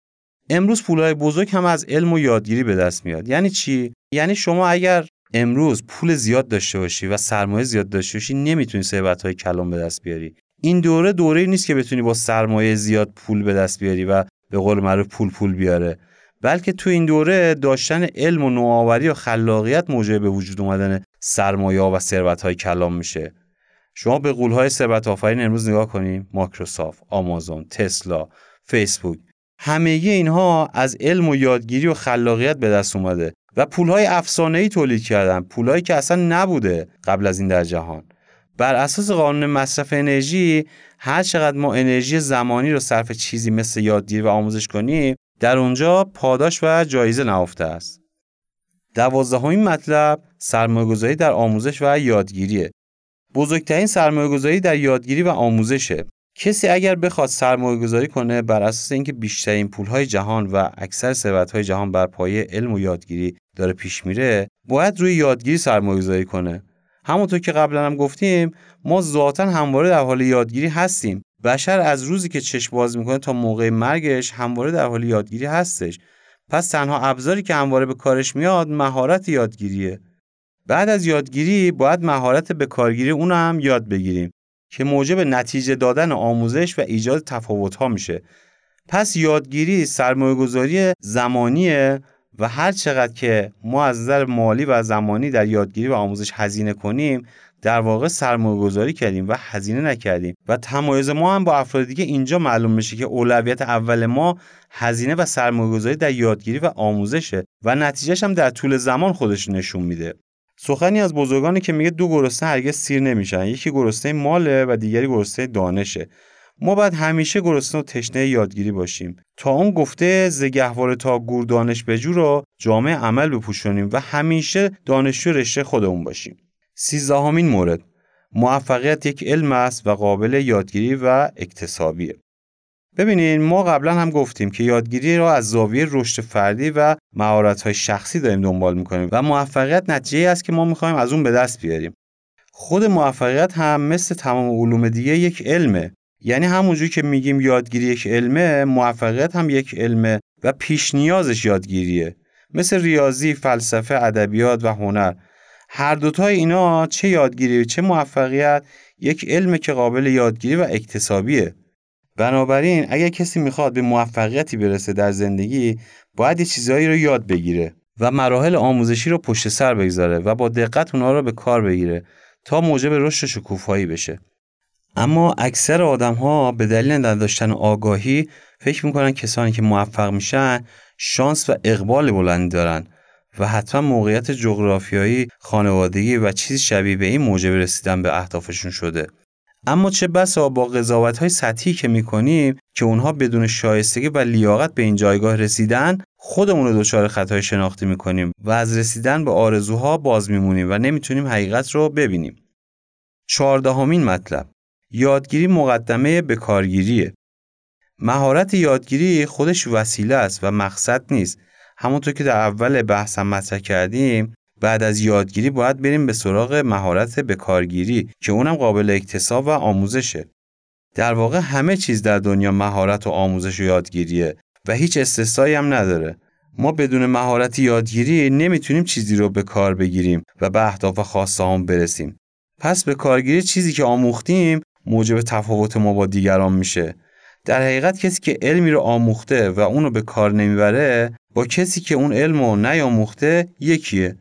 S1: امروز پولای بزرگ هم از علم و یادگیری به دست میاد. یعنی چی؟ یعنی شما اگر امروز پول زیاد داشته باشی و سرمایه زیاد داشته باشی نمی‌تونی ثروت های کلان به دست بیاری. این دوره دوره نیست که بتونی با سرمایه زیاد پول به دست بیاری و به قول معروف پول پول بیاره. بلکه تو این دوره داشتن علم و نوآوری و خلاقیت موجب به وجود اومدن سرمایه و ثروت های کلان میشه. شما به قول های ثروت آفرین امروز نگاه کنیم مایکروسافت آمازون تسلا فیسبوک همگی اینها از علم و یادگیری و خلاقیت به دست اومده و پولهای افسانه‌ای تولید کردن پولهایی که اصلا نبوده قبل از این در جهان. بر اساس قانون مصرف انرژی هر چقدر ما انرژی زمانی رو صرف چیزی مثل یادگیری و آموزش کنیم در اونجا پاداش و جایزه نهفته است. دوازدهمین مطلب سرمایه‌گذاری در آموزش و یادگیریه. بزرگترین سرمایه‌گذاری در یادگیری و آموزشه. کسی اگر بخواد سرمایه گذاری کنه بر اساس اینکه بیشترین پولهای جهان و اکثر ثروتهای جهان بر پایه علم و یادگیری داره پیش میره باید روی یادگیری سرمایه گذاری کنه. همونطور که قبلا هم گفتیم ما ذاتا همواره در حال یادگیری هستیم. بشر از روزی که چشم باز می‌کنه تا موقع مرگش همواره در حال یادگیری هستش. پس تنها ابزاری که همواره به کارش میاد مهارت یادگیریه. بعد از یادگیری باید مهارت به کارگیری اون هم یاد بگیریم. که موجب نتیجه دادن آموزش و ایجاد تفاوت ها میشه. پس یادگیری سرمایه گذاری زمانیه و هر چقدر که ما از نظر مالی و زمانی در یادگیری و آموزش هزینه کنیم در واقع سرمایه گذاری کردیم و هزینه نکردیم. و تمایز ما هم با افراد دیگه اینجا معلوم میشه که اولویت اول ما هزینه و سرمایه گذاری در یادگیری و آموزشه و نتیجهش هم در طول زمان خودش نشون میده. سخنی از بزرگانی که میگه دو گرسنه هرگز سیر نمیشن. یکی گرسنه ماله و دیگری گرسنه دانشه. ما باید همیشه گرسنه و تشنه یادگیری باشیم. تا اون گفته زگهواره تا گور دانش بجو رو جامعه عمل بپوشونیم و همیشه دانشجو رشته خودمون باشیم. سیزدهمین مورد. موفقیت یک علم است و قابل یادگیری و اکتسابیه. ببینین ما قبلا هم گفتیم که یادگیری را از زاویه رشد فردی و مهارت‌های شخصی داریم دنبال می‌کنیم و موفقیت نتیجه است که ما می‌خوایم از اون به دست بیاریم. خود موفقیت هم مثل تمام علوم دیگه یک علمه. یعنی همونجوری که میگیم یادگیری یک علمه موفقیت هم یک علمه و پیش نیازش یادگیریه. مثل ریاضی، فلسفه، ادبیات و هنر. هر دوتای اینا چه یادگیری چه موفقیت یک علمه که قابل یادگیری و اکتسابیه. بنابراین اگر کسی می‌خواد به موفقیتی برسه در زندگی باید یه چیزهایی رو یاد بگیره و مراحل آموزشی رو پشت سر بگذاره و با دقت اونها رو به کار بگیره تا موجب رشد شکوفایی بشه. اما اکثر آدم ها به دلیل نداشتن آگاهی فکر می‌کنن کسانی که موفق میشن شانس و اقبال بلندی دارن و حتما موقعیت جغرافیایی خانوادگی و چیزی شبیه به این موجب رسیدن به اهدافشون شده. اما چه بسا با قضاوت های سطحی که می‌کنیم که اونها بدون شایستگی و لیاقت به این جایگاه رسیدن خودمون رو دچار خطای شناختی می‌کنیم و از رسیدن به آرزوها باز میمونیم و نمی‌تونیم حقیقت رو ببینیم. چهاردهمین مطلب یادگیری مقدمه به کارگیریه. مهارت یادگیری خودش وسیله است و مقصد نیست. همونطور که در اول بحثم مطرح کردیم بعد از یادگیری باید بریم به سراغ مهارت به کارگیری که اونم قابل اکتساب و آموزشه. در واقع همه چیز در دنیا مهارت و آموزش و یادگیریه و هیچ استثنایی هم نداره. ما بدون مهارت یادگیری نمی‌تونیم چیزی رو به کار بگیریم و به اهداف خاصه هم برسیم. پس به کارگیری چیزی که آموختیم موجب تفاوت ما با دیگران میشه. در حقیقت کسی که علمی رو آموخته و اونو به کار نمی‌بره با کسی که اون علم رو نیاموخته یکیه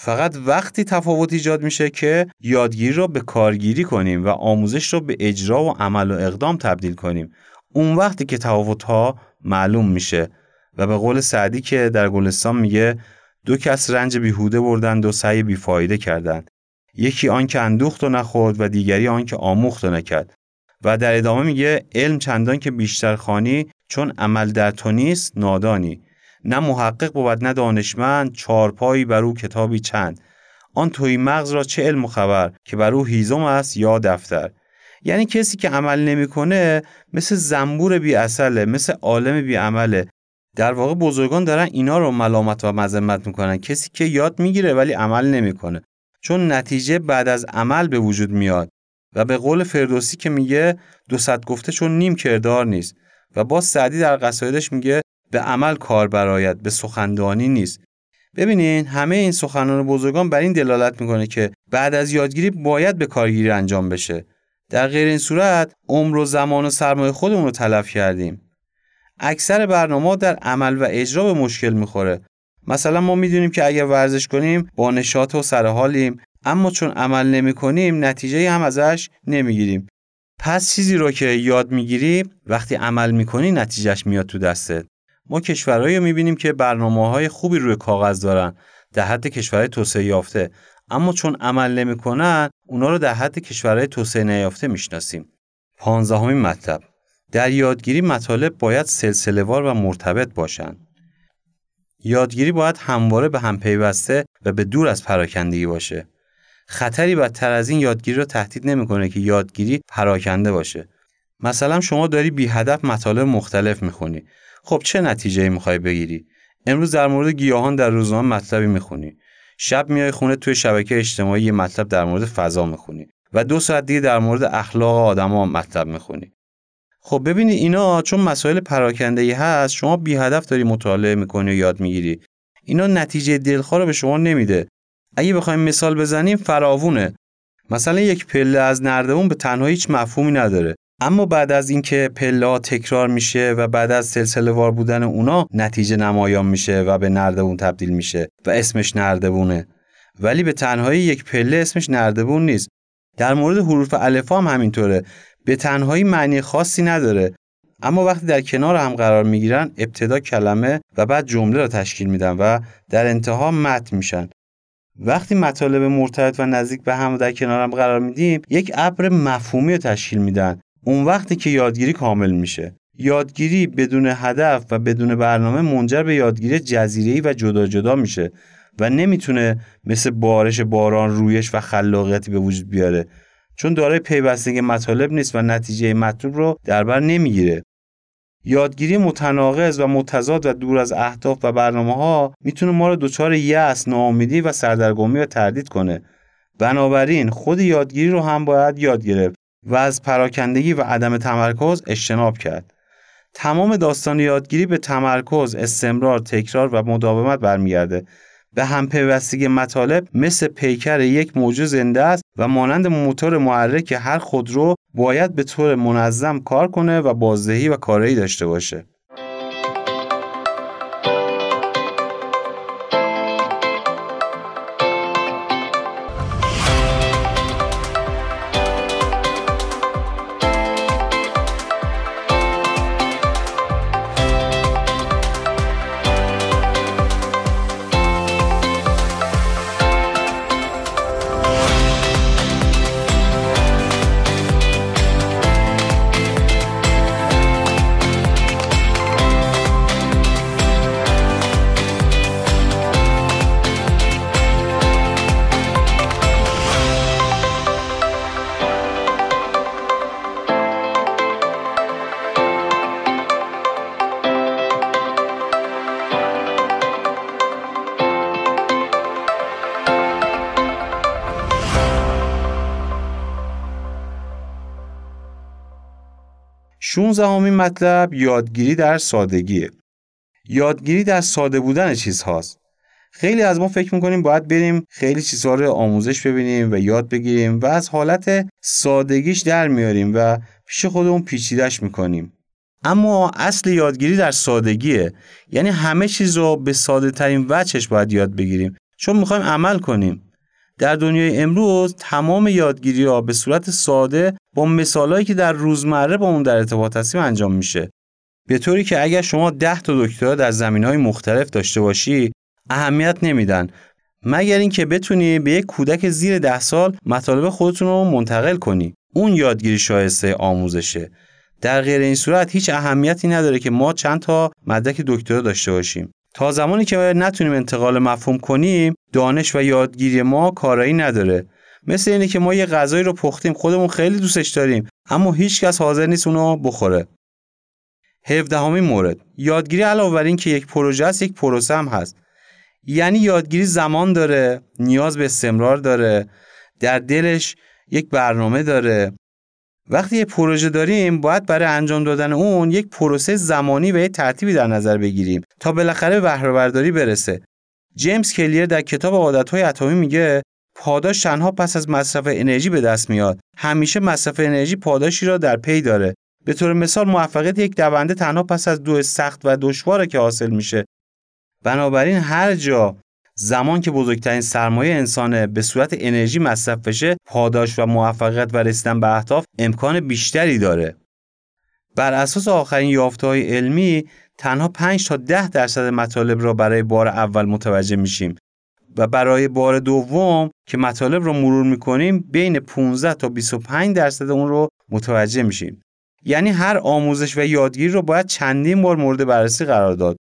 S1: فقط وقتی تفاوت ایجاد میشه که یادگیری رو به کارگیری کنیم و آموزش رو به اجرا و عمل و اقدام تبدیل کنیم. اون وقتی که تفاوت ها معلوم میشه. و به قول سعدی که در گلستان میگه دو کس رنج بیهوده بردند و سعی بیفایده کردند. یکی آن که اندوخت و نخورد و دیگری آن که آموخت و نکرد. و در ادامه میگه علم چندان که بیشتر خانی چون عمل در تو نیست نادانی. نه محقق بود نه دانشمند چارپایی بر او کتابی چند. آن توی مغز را چه علم و خبر که بر او هیزم است یا دفتر؟ یعنی کسی که عمل نمی‌کنه مثل زنبور بی اصله مثل عالم بی عمله. در واقع بزرگان دارن اینا رو ملامت و مذمت می‌کنن. کسی که یاد می‌گیره ولی عمل نمی‌کنه چون نتیجه بعد از عمل به وجود میاد. و به قول فردوسی که میگه دو گفته چون نیم کردار نیست. و با سعدی در قصایدش میگه به عمل کار براید به سخندانی نیست. ببینین همه این سخنان بزرگان بر این دلالت می‌کنه که بعد از یادگیری باید به کارگیری انجام بشه. در غیر این صورت عمر و زمان و سرمایه خودمون رو تلف کردیم. اکثر برنامه در عمل و اجرا به مشکل می‌خوره. مثلا ما می‌دونیم که اگر ورزش کنیم با نشاط و سرحالیم اما چون عمل نمی کنیم نتیجه هم ازش نمی‌گیریم. پس چیزی رو که یاد می‌گیری وقتی عمل می‌کنی نتیجهش میاد تو دستت. ما کشورهایی رو می‌بینیم که برنامه های خوبی روی کاغذ دارن در حد کشورهای توسعه یافته. اما چون عمل نمی‌کنن اونا رو در حد کشورهای توسعه نیافته می‌شناسیم. پانزدهمین مطلب. در یادگیری مطالب باید سلسله وار و مرتبط باشند یادگیری باید همواره به هم پیوسته و به دور از پراکندگی باشه. خطری بدتر از این یادگیری رو تهدید نمی‌کنه که یادگیری پراکنده باشه. مثلا شما داری بی هدف مطالب مختلف می‌خونی. خب چه نتیجه می‌خوای بگیری؟ امروز در مورد گیاهان در روزنامه مطلبی می‌خونی. شب میای خونه توی شبکه اجتماعی یه مطلب در مورد فضا می‌خونی. و دو ساعت دیگه در مورد اخلاق آدما مطلب می‌خونی. خب ببینید اینا چون مسائل پراکنده ای هست شما بی هدف داری مطالعه می‌کنی و یاد می‌گیری. اینا نتیجه دلخواه رو به شما نمیده. اگه بخوایم مثال بزنیم فراوونه. مثلا یک پله از نردبون به تنها هیچ مفهومی نداره. اما بعد از اینکه پله تکرار میشه و بعد از سلسله وار بودن اونا نتیجه نمایان میشه و به نردبون تبدیل میشه و اسمش نردبونه. ولی به تنهایی یک پله اسمش نردبون نیست. در مورد حروف الفا هم همینطوره. به تنهایی معنی خاصی نداره. اما وقتی در کنار هم قرار می‌گیرن ابتدا کلمه و بعد جمله را تشکیل میدن و در انتها متن میشن. وقتی مطالب مرتبط و نزدیک به هم در کنار هم قرار میدیم یک ابر مفهومی رو تشکیل میدن. اون وقتی که یادگیری کامل میشه. یادگیری بدون هدف و بدون برنامه منجر به یادگیری جزیره‌ای و جدا جدا میشه و نمی‌تونه مثل بارش باران رویش و خلاقیتی به وجود بیاره. چون دارای پیوستگی مطالب نیست و نتیجه مطلوب رو در بر نمی‌گیره. یادگیری متناقض و متضاد و دور از اهداف و برنامه ها می‌تونه ما رو دچار یأس، ناامیدی و سردرگمی و تردید کنه. بنابراین خود یادگیری رو هم باید یاد گرفت. و از پراکندگی و عدم تمرکز اجتناب کرد. تمام داستان یادگیری به تمرکز، استمرار، تکرار و مداومت برمیگرده. به هم پیوستگی مطالب مثل پیکر یک موجود زنده است و مانند موتور محرک هر خودرو باید به طور منظم کار کنه و بازدهی و کارایی داشته باشه. شونزدهمین مطلب یادگیری در سادگیه. یادگیری در ساده بودن چیزهاست. خیلی از ما فکر می‌کنیم باید بریم خیلی چیزها رو آموزش ببینیم و یاد بگیریم و از حالت سادگیش در میاریم و پیش خودمون پیچیدش می‌کنیم. اما اصل یادگیری در سادگیه یعنی همه چیز رو به ساده ترین وجهش باید یاد بگیریم چون می‌خوایم عمل کنیم در دنیای امروز تمام یادگیری ها به صورت ساده با مثالهایی که در روزمره با اون در ارتباط هستیم انجام میشه. به طوری که اگر شما ده تا دکترا در زمین های مختلف داشته باشی اهمیت نمیدن. مگر اینکه بتونی به یک کودک زیر ده سال مطالب خودتون رو منتقل کنی. اون یادگیری شایسته آموزشه. در غیر این صورت هیچ اهمیتی نداره که ما چند تا مدرک دکترا داشته باشیم. تا زمانی که نتونیم انتقال مفهوم کنیم دانش و یادگیری ما کارایی نداره. مثل اینه که ما یه غذایی رو پختیم خودمون خیلی دوستش داریم اما هیچکس حاضر نیست اونو بخوره. 17 مورد. یادگیری علاوه بر این که یک پروژه است یک پروسه هم هست. یعنی یادگیری زمان داره نیاز به استمرار داره در دلش یک برنامه داره. وقتی یک پروژه داریم باید برای انجام دادن اون یک پروسه زمانی و یک ترتیبی در نظر بگیریم تا بالاخره به برسه. جیمز کلیر در کتاب عادت‌های اتمی میگه پاداش تنها پس از مصرف انرژی به دست میاد. همیشه مصرف انرژی پاداشی را در پی داره. به طور مثال موفقیت یک دونده تنها پس از دو سخت و دشواره که حاصل میشه. بنابراین هر جا زمان که بزرگترین سرمایه انسانه به صورت انرژی مصرف بشه پاداش و موفقیت و رسیدن به اهداف امکان بیشتری داره. بر اساس آخرین یافته‌های علمی تنها 5 تا 10 درصد مطالب را برای بار اول متوجه میشیم و برای بار دوم که مطالب رو مرور می‌کنیم بین 15 تا 25 درصد اون رو متوجه میشیم. یعنی هر آموزش و یادگیری رو باید چندین بار مورد بررسی قرار داد.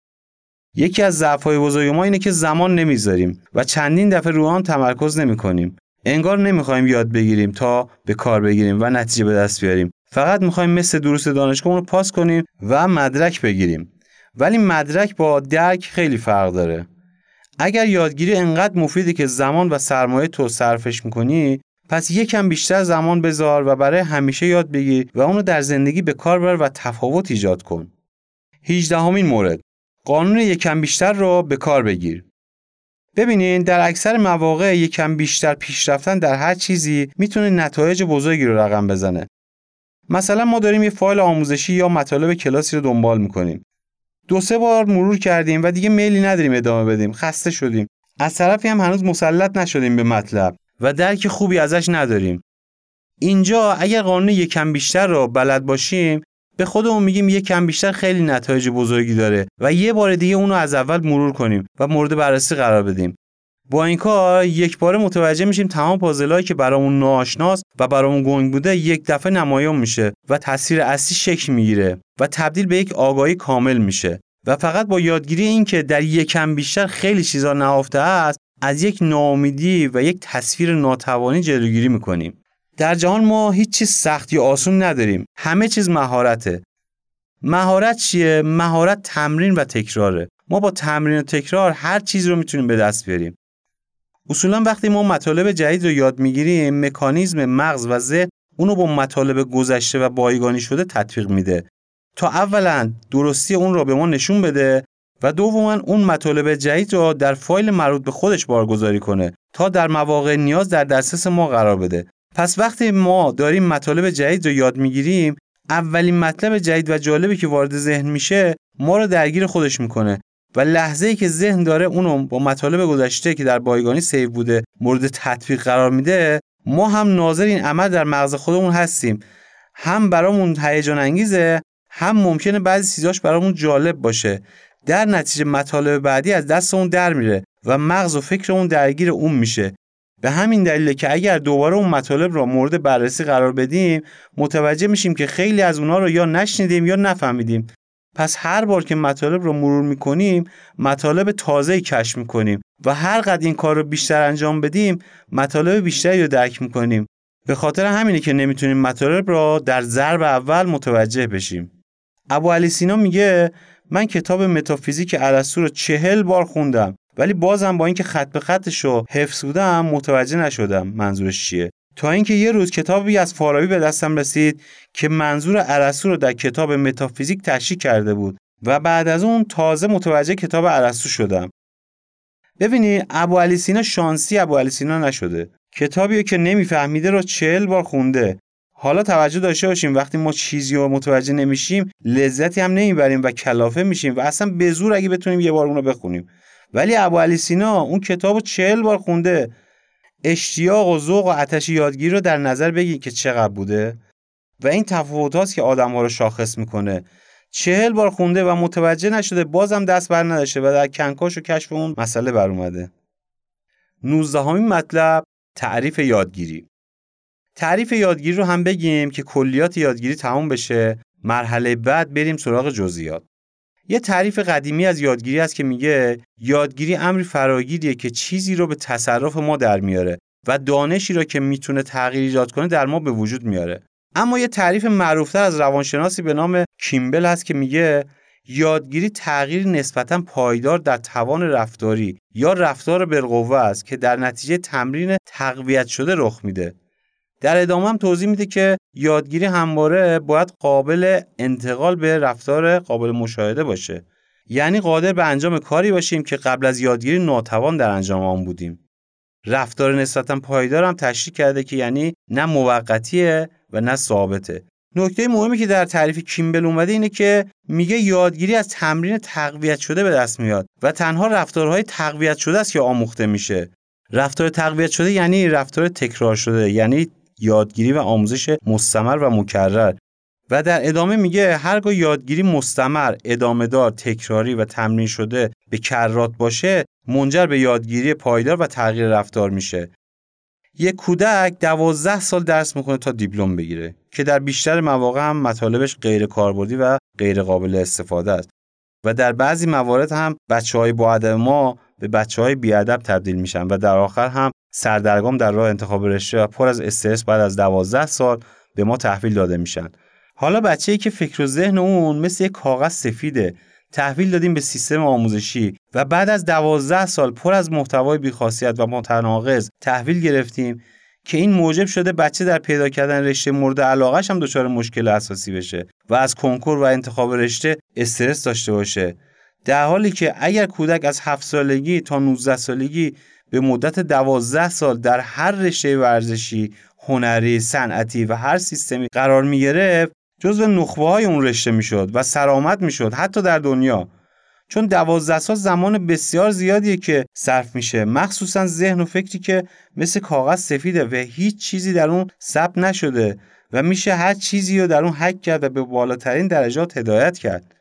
S1: یکی از ضعف‌های بزرگ ما اینه که زمان نمی‌ذاریم و چندین دفعه رو آن تمرکز نمی‌کنیم. انگار نمی‌خوایم یاد بگیریم تا به کار بگیریم و نتیجه به دست بیاریم. فقط می‌خوایم مثل دروس دانشگاه رو پاس کنیم و مدرک بگیریم. ولی مدرک با درک خیلی فرق داره. اگر یادگیری انقدر مفیده که زمان و سرمایه تو صرفش می‌کنی پس یکم بیشتر زمان بذار و برای همیشه یاد بگیر و اونو در زندگی به کار بر و تفاوت ایجاد کن. 18 مورد قانون یکم بیشتر رو به کار بگیر. ببینین در اکثر مواقع یکم بیشتر پیشرفتن در هر چیزی می‌تونه نتایج بزرگی رو رقم بزنه. مثلا ما داریم یه فایل آموزشی یا مطالب کلاسی رو دنبال می‌کنیم. دو سه بار مرور کردیم و دیگه میلی نداریم ادامه بدیم. خسته شدیم. از طرفی هم هنوز مسلط نشدیم به مطلب و درک خوبی ازش نداریم. اینجا اگر قانون یکم بیشتر رو بلد باشیم به خودمون میگیم یه کم بیشتر خیلی نتایج بزرگی داره و یه بار دیگه اونو از اول مرور کنیم و مورد بررسی قرار بدیم. با این کار یک بار متوجه میشیم تمام پازلایی که برامون ناآشناست و برامون گنگ بوده یک دفعه نمایان میشه و تاثیر اصلی شکل می‌گیره و تبدیل به یک آگاهی کامل میشه. و فقط با یادگیری این که در یک کم بیشتر خیلی چیزا نهفته است از یک ناامیدی و یک تصویر ناتوانی جلوگیری می‌کنیم. در جهان ما هیچ چیز سخت یا آسون نداریم. همه چیز مهارته. مهارت چیه؟ مهارت تمرین و تکراره. ما با تمرین و تکرار هر چیز رو می‌تونیم به دست بیاریم. اصولا وقتی ما مطالب جدید رو یاد می‌گیریم مکانیزم مغز و ذهن اونو با مطالب گذشته و بایگانی شده تطبیق میده. تا اولا درستی اون رو به ما نشون بده و دوما اون مطالب جدید رو در فایل مربوط به خودش بارگذاری کنه تا در مواقع نیاز در دسترس ما قرار بده. پس وقتی ما داریم مطالب جدید رو یاد می‌گیریم اولین مطلب جدید و جالبی که وارد ذهن میشه ما رو درگیر خودش می‌کنه و لحظه ای که ذهن داره اونو با مطالب گذشته که در بایگانی سیو بوده مورد تطبیق قرار میده ما هم ناظر این عمل در مغز خودمون هستیم. هم برامون هیجان انگیزه هم ممکنه بعضی چیزاش برامون جالب باشه. در نتیجه مطالب بعدی از دستمون در میره و مغز و فکرمون درگیر اون میشه. به همین دلیل که اگر دوباره اون مطالب را مورد بررسی قرار بدیم متوجه میشیم که خیلی از اونها رو یا نشنیدیم یا نفهمیدیم. پس هر بار که مطالب رو مرور می‌کنیم مطالب تازه کشف می‌کنیم و هر قد این کار رو بیشتر انجام بدیم مطالب بیشتری رو درک می‌کنیم. به خاطر همینه که نمی‌تونیم مطالب را در ضرب اول متوجه بشیم. ابو علی سینا میگه من کتاب متافیزیک ارسطو رو چهل بار خوندم. ولی بازم با اینکه خط به خطش رو حفظ بودم متوجه نشدم منظورش چیه. تا اینکه یه روز کتابی از فارابی به دستم رسید که منظور ارسطو رو در کتاب متافیزیک تشریح کرده بود و بعد از اون تازه متوجه کتاب ارسطو شدم. ببینی ابو علی سینا شانسی ابو علی سینا نشده. کتابی که نمیفهمیده رو چهل بار خونده. حالا توجه داشته باشیم وقتی ما چیزی رو متوجه نمیشیم لذتی هم نمی‌بریم و کلافه میشیم و اصلا به زور اگه بتونیم یه بار اون رو بخونیم. ولی ابو علی سینا اون کتاب چهل بار خونده. اشتیاق و ذوق و آتش یادگیری رو در نظر بگیرید که چقدر بوده. و این تفاوت که آدم ها رو شاخص می‌کنه. چهل بار خونده و متوجه نشده بازم دست بر نداشته و در کنکاش و کشف اون مسئله بر اومده. 19 مطلب تعریف یادگیری. تعریف یادگیری رو هم بگیم که کلیات یادگیری تمام بشه. مرحله بعد بریم سراغ جزئیات. یه تعریف قدیمی از یادگیری است که میگه یادگیری امری فراگیریه که چیزی رو به تصرف ما در میاره و دانشی رو که می‌تونه تغییر ایجاد کنه در ما به وجود میاره. اما یه تعریف معروفتر از روانشناسی به نام کیمبل هست که میگه یادگیری تغییر نسبتا پایدار در توان رفتاری یا رفتار بالقوه است که در نتیجه تمرین تقویت شده رخ میده. در ادامه هم توضیح میده که یادگیری همواره باید قابل انتقال به رفتار قابل مشاهده باشه. یعنی قادر به انجام کاری باشیم که قبل از یادگیری ناتوان در انجام آن بودیم. رفتار نسبتا پایدار هم تشریح کرده که یعنی نه موقتیه و نه ثابته. نکته مهمی که در تعریف کیمبل اومده اینه که میگه یادگیری از تمرین تقویت شده به دست میاد و تنها رفتارهای تقویت شده است که آموخته میشه. رفتار تقویت شده یعنی رفتار تکرار شده یعنی یادگیری و آموزش مستمر و مکرر و در ادامه میگه هرگاه یادگیری مستمر، ادامه دار، تکراری و تمرین شده به کرات باشه منجر به یادگیری پایدار و تغییر رفتار میشه. یک کودک دوازده سال درس می‌کنه تا دیپلم بگیره که در بیشتر مواقع هم مطالبش غیر کاربردی و غیر قابل استفاده است و در بعضی موارد هم بچه های با ما به بچه های بیادب تبدیل میشن و در آخر هم سردرگم در راه انتخاب رشته و پر از استرس بعد از دوازده سال به ما تحویل داده میشن. حالا بچه ای که فکر و ذهن اون مثل یک کاغذ سفیده تحویل دادیم به سیستم آموزشی و بعد از دوازده سال پر از محتوای بیخاصیت و متناقض تحویل گرفتیم که این موجب شده بچه در پیدا کردن رشته مورد علاقهش هم دچار مشکل اساسی بشه و از کنکور و انتخاب رشته استرس داشته باشه. در حالی که اگر کودک از 7 سالگی تا 19 سالگی به مدت 12 سال در هر رشته ورزشی، هنری، صنعتی و هر سیستمی قرار می گرفت جزو نخبه های اون رشته می‌شد و سرآمد می‌شد حتی در دنیا. چون دوازده سال زمان بسیار زیادیه که صرف میشه مخصوصا ذهن و فکری که مثل کاغذ سفیده و هیچ چیزی در اون ثبت نشده و میشه هر چیزی رو در اون حک کرد و به بالاترین درجات هدایت کرد.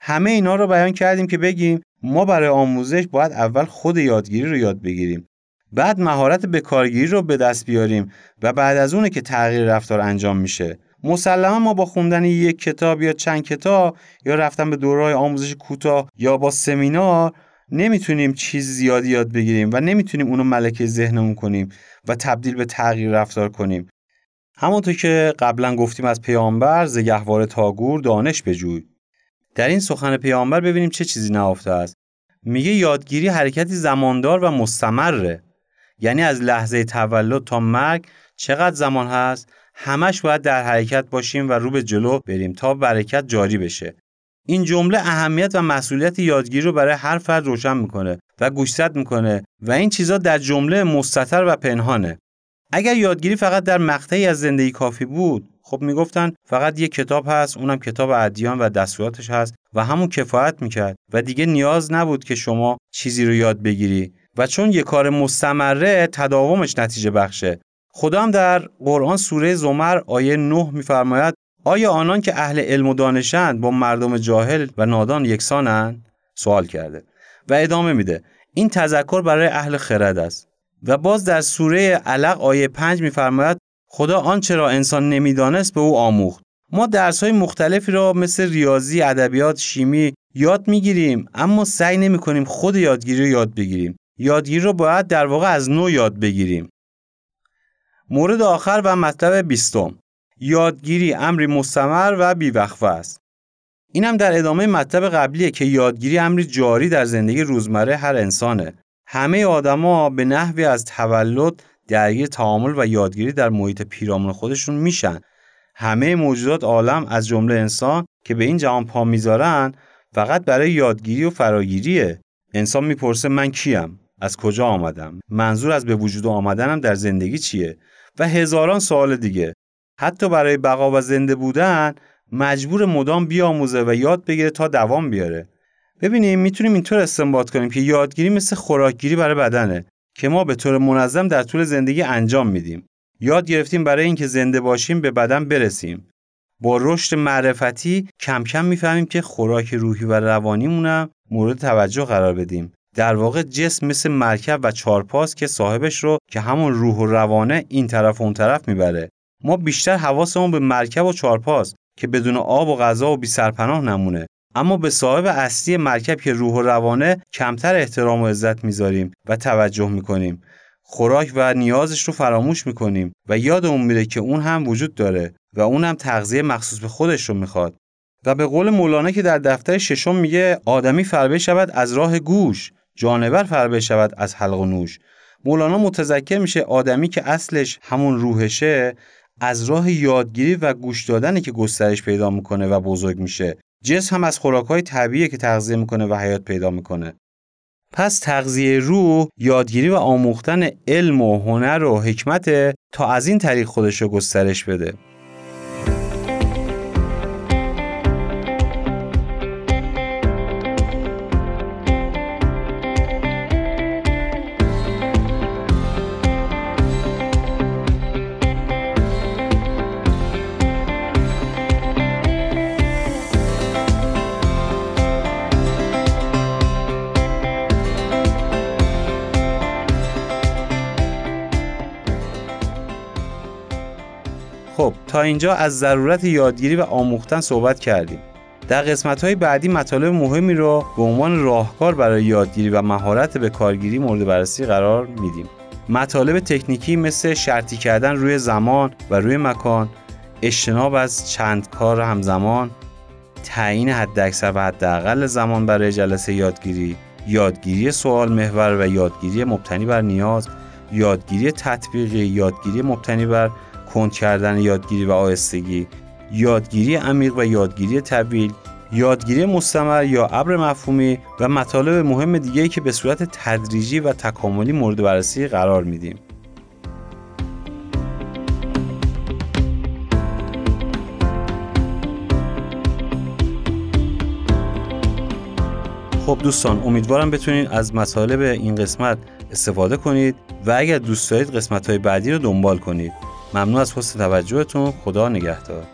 S1: همه اینا رو بیان کردیم که بگیم ما برای آموزش باید اول خود یادگیری رو یاد بگیریم. بعد مهارت به کارگیری رو به دست بیاریم و بعد از اونه که تغییر رفتار انجام میشه. مسلما ما با خوندن یک کتاب یا چند کتاب یا رفتن به دورهای آموزش کوتاه یا با سمینار نمی‌تونیم چیز زیادی یاد بگیریم و نمی‌تونیم اونو ملکه ذهنمون کنیم و تبدیل به تغییر رفتار کنیم. همونطور که قبلا گفتیم از پیامبر زگهوار تاگور دانش بجوی در این سخن پیامبر ببینیم چه چیزی نهفته است. میگه یادگیری حرکتی زماندار و مستمره. یعنی از لحظه تولد تا مرگ چقدر زمان هست؟ همش باید در حرکت باشیم و رو به جلو بریم تا برکت جاری بشه. این جمله اهمیت و مسئولیت یادگیری رو برای هر فرد روشن می‌کنه و گوشزد می‌کنه و این چیزا در جمله مستتر و پنهانه. اگر یادگیری فقط در مقطعی از زندگی کافی بود خب می‌گفتن فقط یک کتاب هست اونم کتاب ادیان و دستوراتش هست و همون کفایت می‌کرد و دیگه نیاز نبود که شما چیزی رو یاد بگیری و چون یه کار مستمره تداومش نتیجه بخشه. خدا هم در قرآن سوره زمر آیه 9 میفرماید آیا آنان که اهل علم و دانشند با مردم جاهل و نادان یکسانند؟ سوال کرده. و ادامه میده این تذکر برای اهل خرد است. و باز در سوره علق آیه 5 میفرماید خدا آنچه را انسان نمی‌دانست به او آموخت. ما درس های مختلفی را مثل ریاضی، ادبیات، شیمی یاد می‌گیریم اما سعی نمی کنیم خود یادگیری رو یاد بگیریم. یادگیری رو باید در واقع از نو یاد بگیریم. مورد آخر و مطلب بیستم. یادگیری امری مستمر و بیوقفه است. این هم در ادامه مطلب قبلیه که یادگیری امری جاری در زندگی روزمره هر انسانه. همه آدما به نحوی از تولد درگیر تعامل و یادگیری در محیط پیرامون خودشون میشن. همه موجودات عالم از جمله انسان که به این جهان پا می‌ذارن فقط برای یادگیری و فراگیریه. انسان می‌پرسه من کیم؟ از کجا آمدم؟ منظور از به وجود آمدنم در زندگی چیه؟ و هزاران سوال دیگه. حتی برای بقا و زنده بودن مجبور مدام بیاموزه و یاد بگیره تا دوام بیاره. ببینیم می‌تونیم اینطور استنباط کنیم که یادگیری مثل خوراکگیری برای بدنه. که ما به طور منظم در طول زندگی انجام میدیم. یاد گرفتیم برای اینکه زنده باشیم به بدن برسیم. با رشد معرفتی کم کم می‌فهمیم که خوراک روحی و روانیمونم مورد توجه قرار بدیم. در واقع جسم مثل مرکب و چارپاس که صاحبش رو که همون روح و روانه این طرف و اون طرف می‌بره. ما بیشتر حواسمون به مرکب و چارپاس که بدون آب و غذا و بی سرپناه نمونه اما به صاحب اصلی مرکب که روح و روانه کمتر احترام و عزت می‌ذاریم و توجه می‌کنیم. خوراک و نیازش رو فراموش می‌کنیم و یادمون میره که اون هم وجود داره و اون هم تغذیه مخصوص به خودش رو می‌خواد. و به قول مولانا که در دفتر ششم میگه آدمی فربه شود از راه گوش جانور فربه شود از حلق و نوش. مولانا متذکر میشه آدمی که اصلش همون روحشه از راه یادگیری و گوش دادنی که گسترش پیدا می‌کنه و بزرگ میشه. جسم هم از خوراکهای طبیعی که تغذیه می‌کنه و حیات پیدا می‌کنه. پس تغذیه روح یادگیری و آموختن علم و هنر و حکمت تا از این طریق خودش رو گسترش بده. خب تا اینجا از ضرورت یادگیری و آموختن صحبت کردیم. در قسمت های بعدی مطالب مهمی رو به عنوان راهکار برای یادگیری و مهارت به کارگیری مورد بررسی قرار میدیم. مطالب تکنیکی مثل شرطی کردن روی زمان و روی مکان اجتناب از چند کار همزمان تعیین حداکثر و حداقل زمان برای جلسه یادگیری یادگیری سوال محور و یادگیری مبتنی بر نیاز یادگیری تطبیقی یادگیری مبتنی بر کند کردن یادگیری و آهستگی یادگیری عمیق و یادگیری طویل یادگیری مستمر یا ابر مفهومی و مطالب مهم دیگه که به صورت تدریجی و تکاملی مورد بررسی قرار میدیم. خب دوستان امیدوارم بتونید از مطالب این قسمت استفاده کنید و اگر دوست دارید قسمت های بعدی رو دنبال کنید. ممنون از حسن توجهتون. خدا نگهدار.